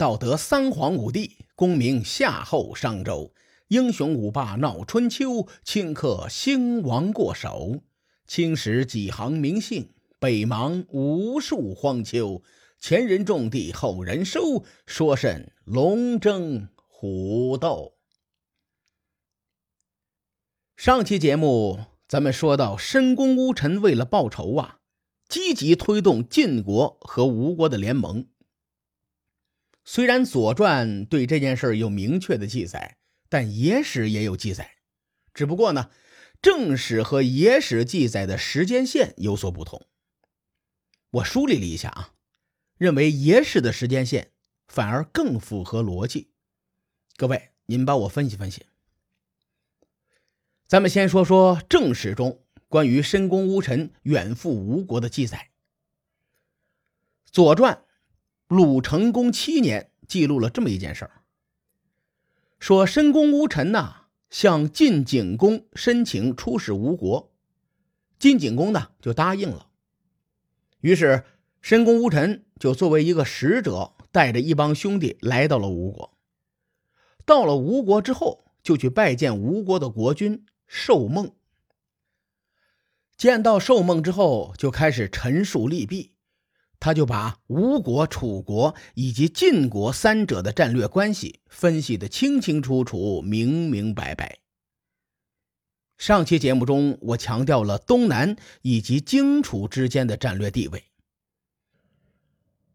道德三皇五帝，功名夏后商周，英雄五霸闹春秋，顷刻兴亡过手。青史几行名姓，北邙无数荒丘。前人种地，后人收，说甚龙争虎斗？上期节目咱们说到，申公乌臣为了报仇啊，积极推动晋国和吴国的联盟。虽然《左传》对这件事有明确的记载，但野史也有记载，只不过呢，正史和野史记载的时间线有所不同。我梳理了一下啊。认为野史的时间线反而更符合逻辑。各位，您帮我分析分析。咱们先说说正史中关于申公乌臣远赴吴国的记载，《左传》鲁成公七年记录了这么一件事儿：说申公乌臣呐向晋景公申请出使吴国，晋景公呢就答应了。于是申公乌臣。就作为一个使者，带着一帮兄弟来到了吴国。到了吴国之后，就去拜见吴国的国君寿梦。见到寿梦之后，就开始陈述利弊。他就把吴国、楚国以及晋国三者的战略关系分析的清清楚楚、明明白白。上期节目中，我强调了东南以及荆楚之间的战略地位。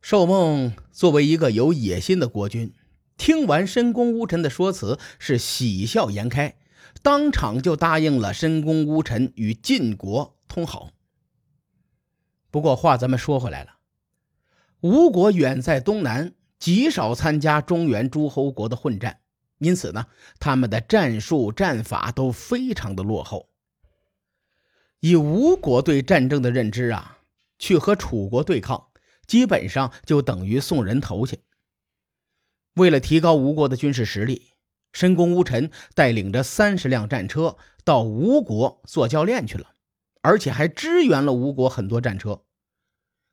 寿梦作为一个有野心的国君，听完申公乌臣的说辞，是喜笑颜开，当场就答应了申公乌臣与晋国通好。不过话咱们说回来了，吴国远在东南，极少参加中原诸侯国的混战，因此呢，他们的战术战法都非常的落后。以吴国对战争的认知啊，去和楚国对抗。基本上就等于送人头去。为了提高吴国的军事实力，申公乌臣带领着三十辆战车到吴国做教练去了，而且还支援了吴国很多战车。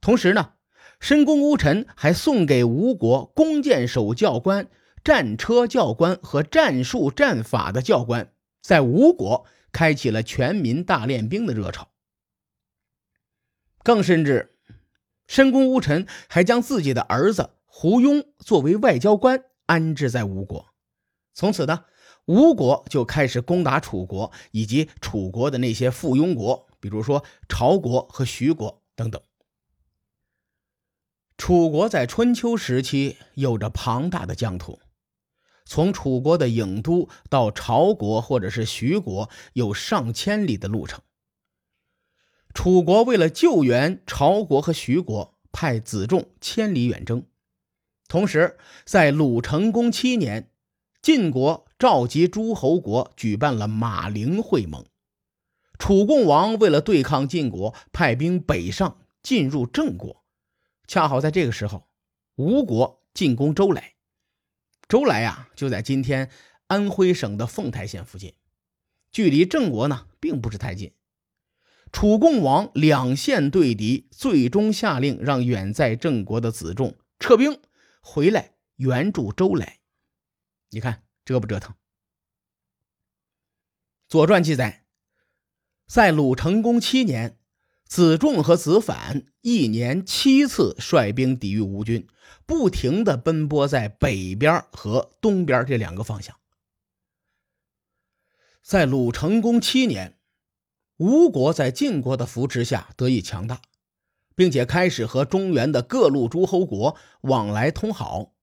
同时呢，申公乌臣还送给吴国弓箭手教官、战车教官和战术战法的教官，在吴国开启了全民大练兵的热潮。更甚至。申公乌臣还将自己的儿子胡庸作为外交官安置在吴国，从此呢，吴国就开始攻打楚国以及楚国的那些附庸国，比如说朝国和徐国等等。楚国在春秋时期有着庞大的疆土，从楚国的郢都到朝国或者是徐国有上千里的路程。楚国为了救援朝国和徐国，派子仲千里远征。同时，在鲁成公七年，晋国召集诸侯国举办了马陵会盟。楚共王为了对抗晋国，派兵北上进入郑国。恰好在这个时候，吴国进攻周来。周来呀，就在今天安徽省的凤台县附近，距离郑国呢，并不是太近。楚共王两线对敌，最终下令让远在郑国的子仲撤兵回来援助周来。你看折不折腾？《左传》记载，在鲁成公七年，子仲和子反一年七次率兵抵御吴军，不停的奔波在北边和东边这两个方向。在鲁成公七年。吴国在晋国的扶持下得以强大，并且开始和中原的各路诸侯国往来通好。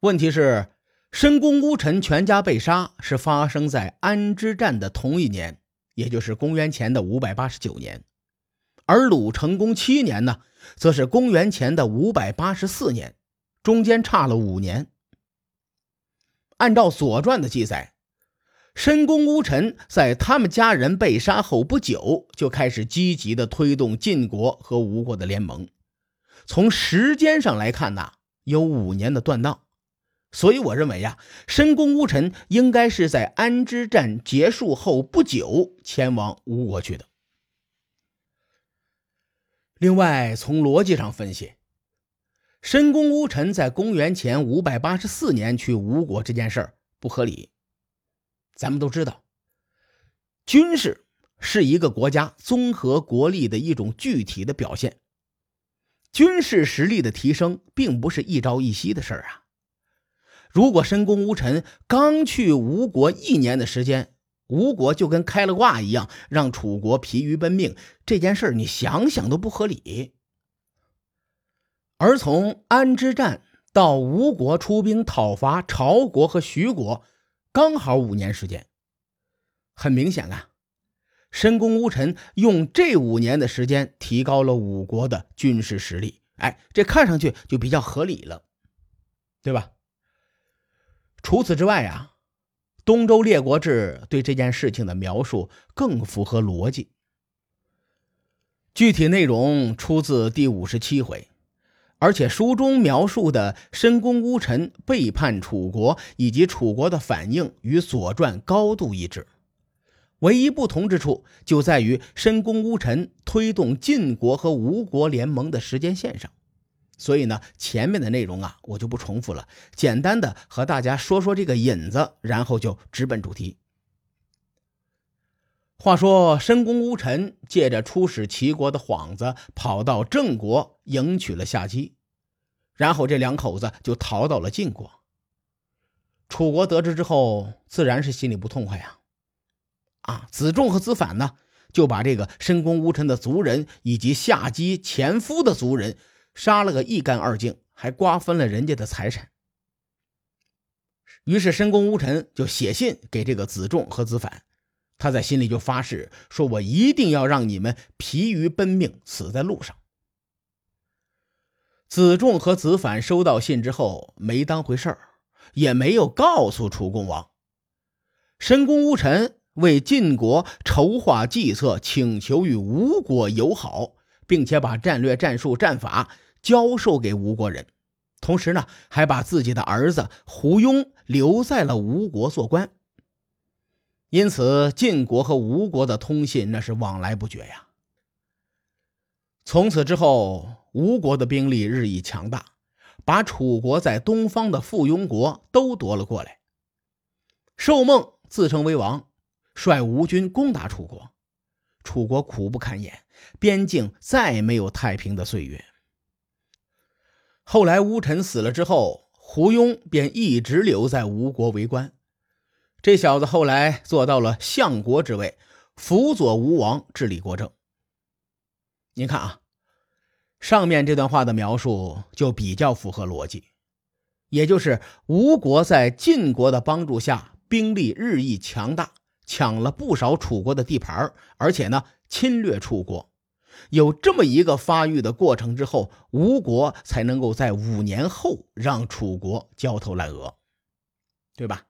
问题是，申公乌臣全家被杀是发生在安之战的同一年，也就是公元前的五百八十九年，而鲁成公七年呢，则是公元前的五百八十四年，中间差了五年。按照《左传》的记载。申公乌臣在他们家人被杀后不久，就开始积极的推动晋国和吴国的联盟。从时间上来看呢，有五年的断档，所以我认为呀，申公乌臣应该是在安之战结束后不久前往吴国去的。另外，从逻辑上分析，申公乌臣在公元前五百八十四年去吴国这件事儿不合理。咱们都知道，军事是一个国家综合国力的一种具体的表现。军事实力的提升，并不是一朝一夕的事儿啊。如果申公乌臣刚去吴国一年的时间，吴国就跟开了挂一样，让楚国疲于奔命，这件事你想想都不合理。而从安之战到吴国出兵讨伐朝国和徐国，刚好五年时间。很明显啊，申公乌臣用这五年的时间提高了吴国的军事实力。哎，这看上去就比较合理了，对吧？除此之外啊，《东周列国志》对这件事情的描述更符合逻辑。具体内容出自第五十七回。而且书中描述的申公乌臣背叛楚国以及楚国的反应与《左传》高度一致，唯一不同之处就在于申公乌臣推动晋国和吴国联盟的时间线上。所以呢，前面的内容啊，我就不重复了，简单的和大家说说这个引子，然后就直奔主题。话说，申公乌臣借着出使齐国的幌子，跑到郑国迎娶了夏姬，然后这两口子就逃到了晋国。楚国得知之后，自然是心里不痛快呀。啊，子仲和子反呢，就把这个申公乌臣的族人以及夏姬前夫的族人杀了个一干二净，还瓜分了人家的财产。于是申公乌臣就写信给这个子仲和子反。他在心里就发誓说：“我一定要让你们疲于奔命，死在路上。”子仲和子反收到信之后，没当回事儿，也没有告诉楚共王。申公乌臣为晋国筹划计策，请求与吴国友好，并且把战略、战术、战法教授给吴国人，同时呢，还把自己的儿子胡庸留在了吴国做官。因此，晋国和吴国的通信那是往来不绝呀。从此之后，吴国的兵力日益强大，把楚国在东方的附庸国都夺了过来。寿梦自称为王，率吴军攻打楚国，楚国苦不堪言，边境再没有太平的岁月。后来乌臣死了之后，胡庸便一直留在吴国为官。这小子后来做到了相国之位，辅佐吴王治理国政。您看啊，上面这段话的描述就比较符合逻辑，也就是吴国在晋国的帮助下，兵力日益强大，抢了不少楚国的地盘，而且呢侵略楚国。有这么一个发育的过程之后，吴国才能够在五年后让楚国焦头烂额，对吧？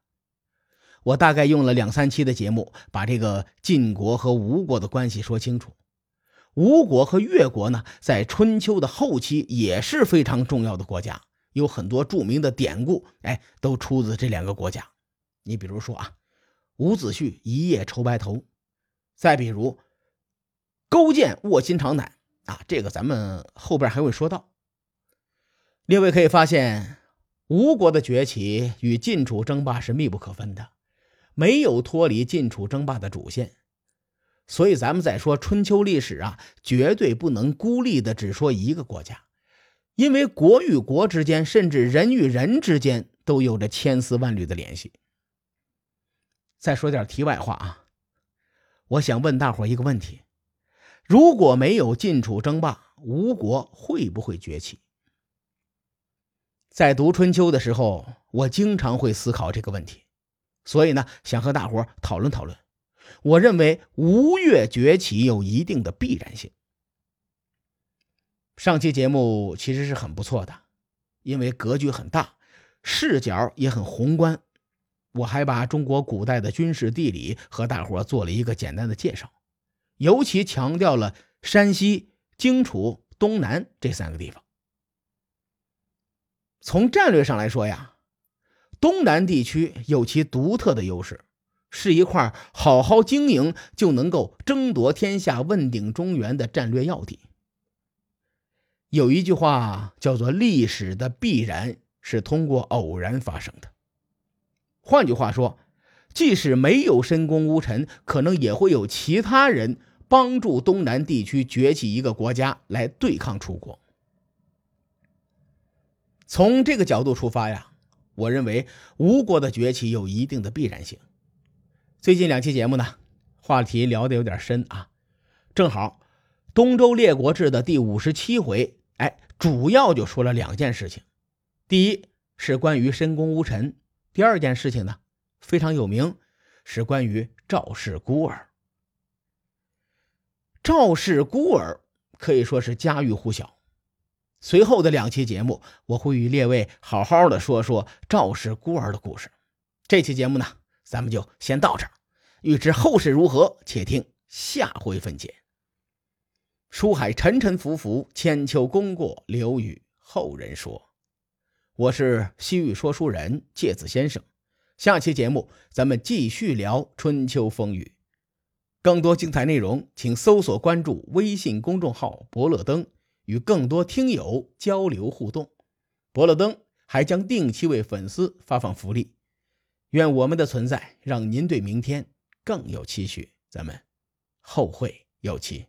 我大概用了两三期的节目，把这个晋国和吴国的关系说清楚。吴国和越国呢，在春秋的后期也是非常重要的国家，有很多著名的典故，哎，都出自这两个国家。你比如说啊，伍子胥一夜愁白头，再比如勾践卧薪尝胆啊，这个咱们后边还会说到。列位可以发现，吴国的崛起与晋楚争霸是密不可分的。没有脱离晋楚争霸的主线，所以咱们在说春秋历史啊，绝对不能孤立的只说一个国家，因为国与国之间，甚至人与人之间，都有着千丝万缕的联系。再说点题外话啊，我想问大伙一个问题：如果没有晋楚争霸，吴国会不会崛起？在读春秋的时候，我经常会思考这个问题。所以呢，想和大伙讨论讨论。我认为吴越崛起有一定的必然性。上期节目其实是很不错的，因为格局很大，视角也很宏观。我还把中国古代的军事地理和大伙做了一个简单的介绍，尤其强调了山西、荆楚、东南这三个地方。从战略上来说呀。东南地区有其独特的优势，是一块好好经营就能够争夺天下、问鼎中原的战略要地。有一句话叫做“历史的必然是通过偶然发生的”。换句话说，即使没有申公巫臣，可能也会有其他人帮助东南地区崛起一个国家来对抗楚国。从这个角度出发呀，我认为吴国的崛起有一定的必然性。最近两期节目呢，话题聊的有点深啊，正好《东周列国志》的第五十七回。哎，主要就说了两件事情，第一是关于申公巫臣，第二件事情呢非常有名，是关于赵氏孤儿。赵氏孤儿可以说是家喻户晓。随后的两期节目，我会与列位好好的说说赵氏孤儿的故事。这期节目呢，咱们就先到这儿，欲知后事如何，且听下回分解。书海沉沉浮浮，千秋功过留与后人说。我是西域说书人介子先生，下期节目咱们继续聊春秋风雨。更多精彩内容，请搜索关注微信公众号“伯乐灯”，与更多听友交流互动。伯乐灯还将定期为粉丝发放福利。愿我们的存在让您对明天更有期许。咱们后会有期。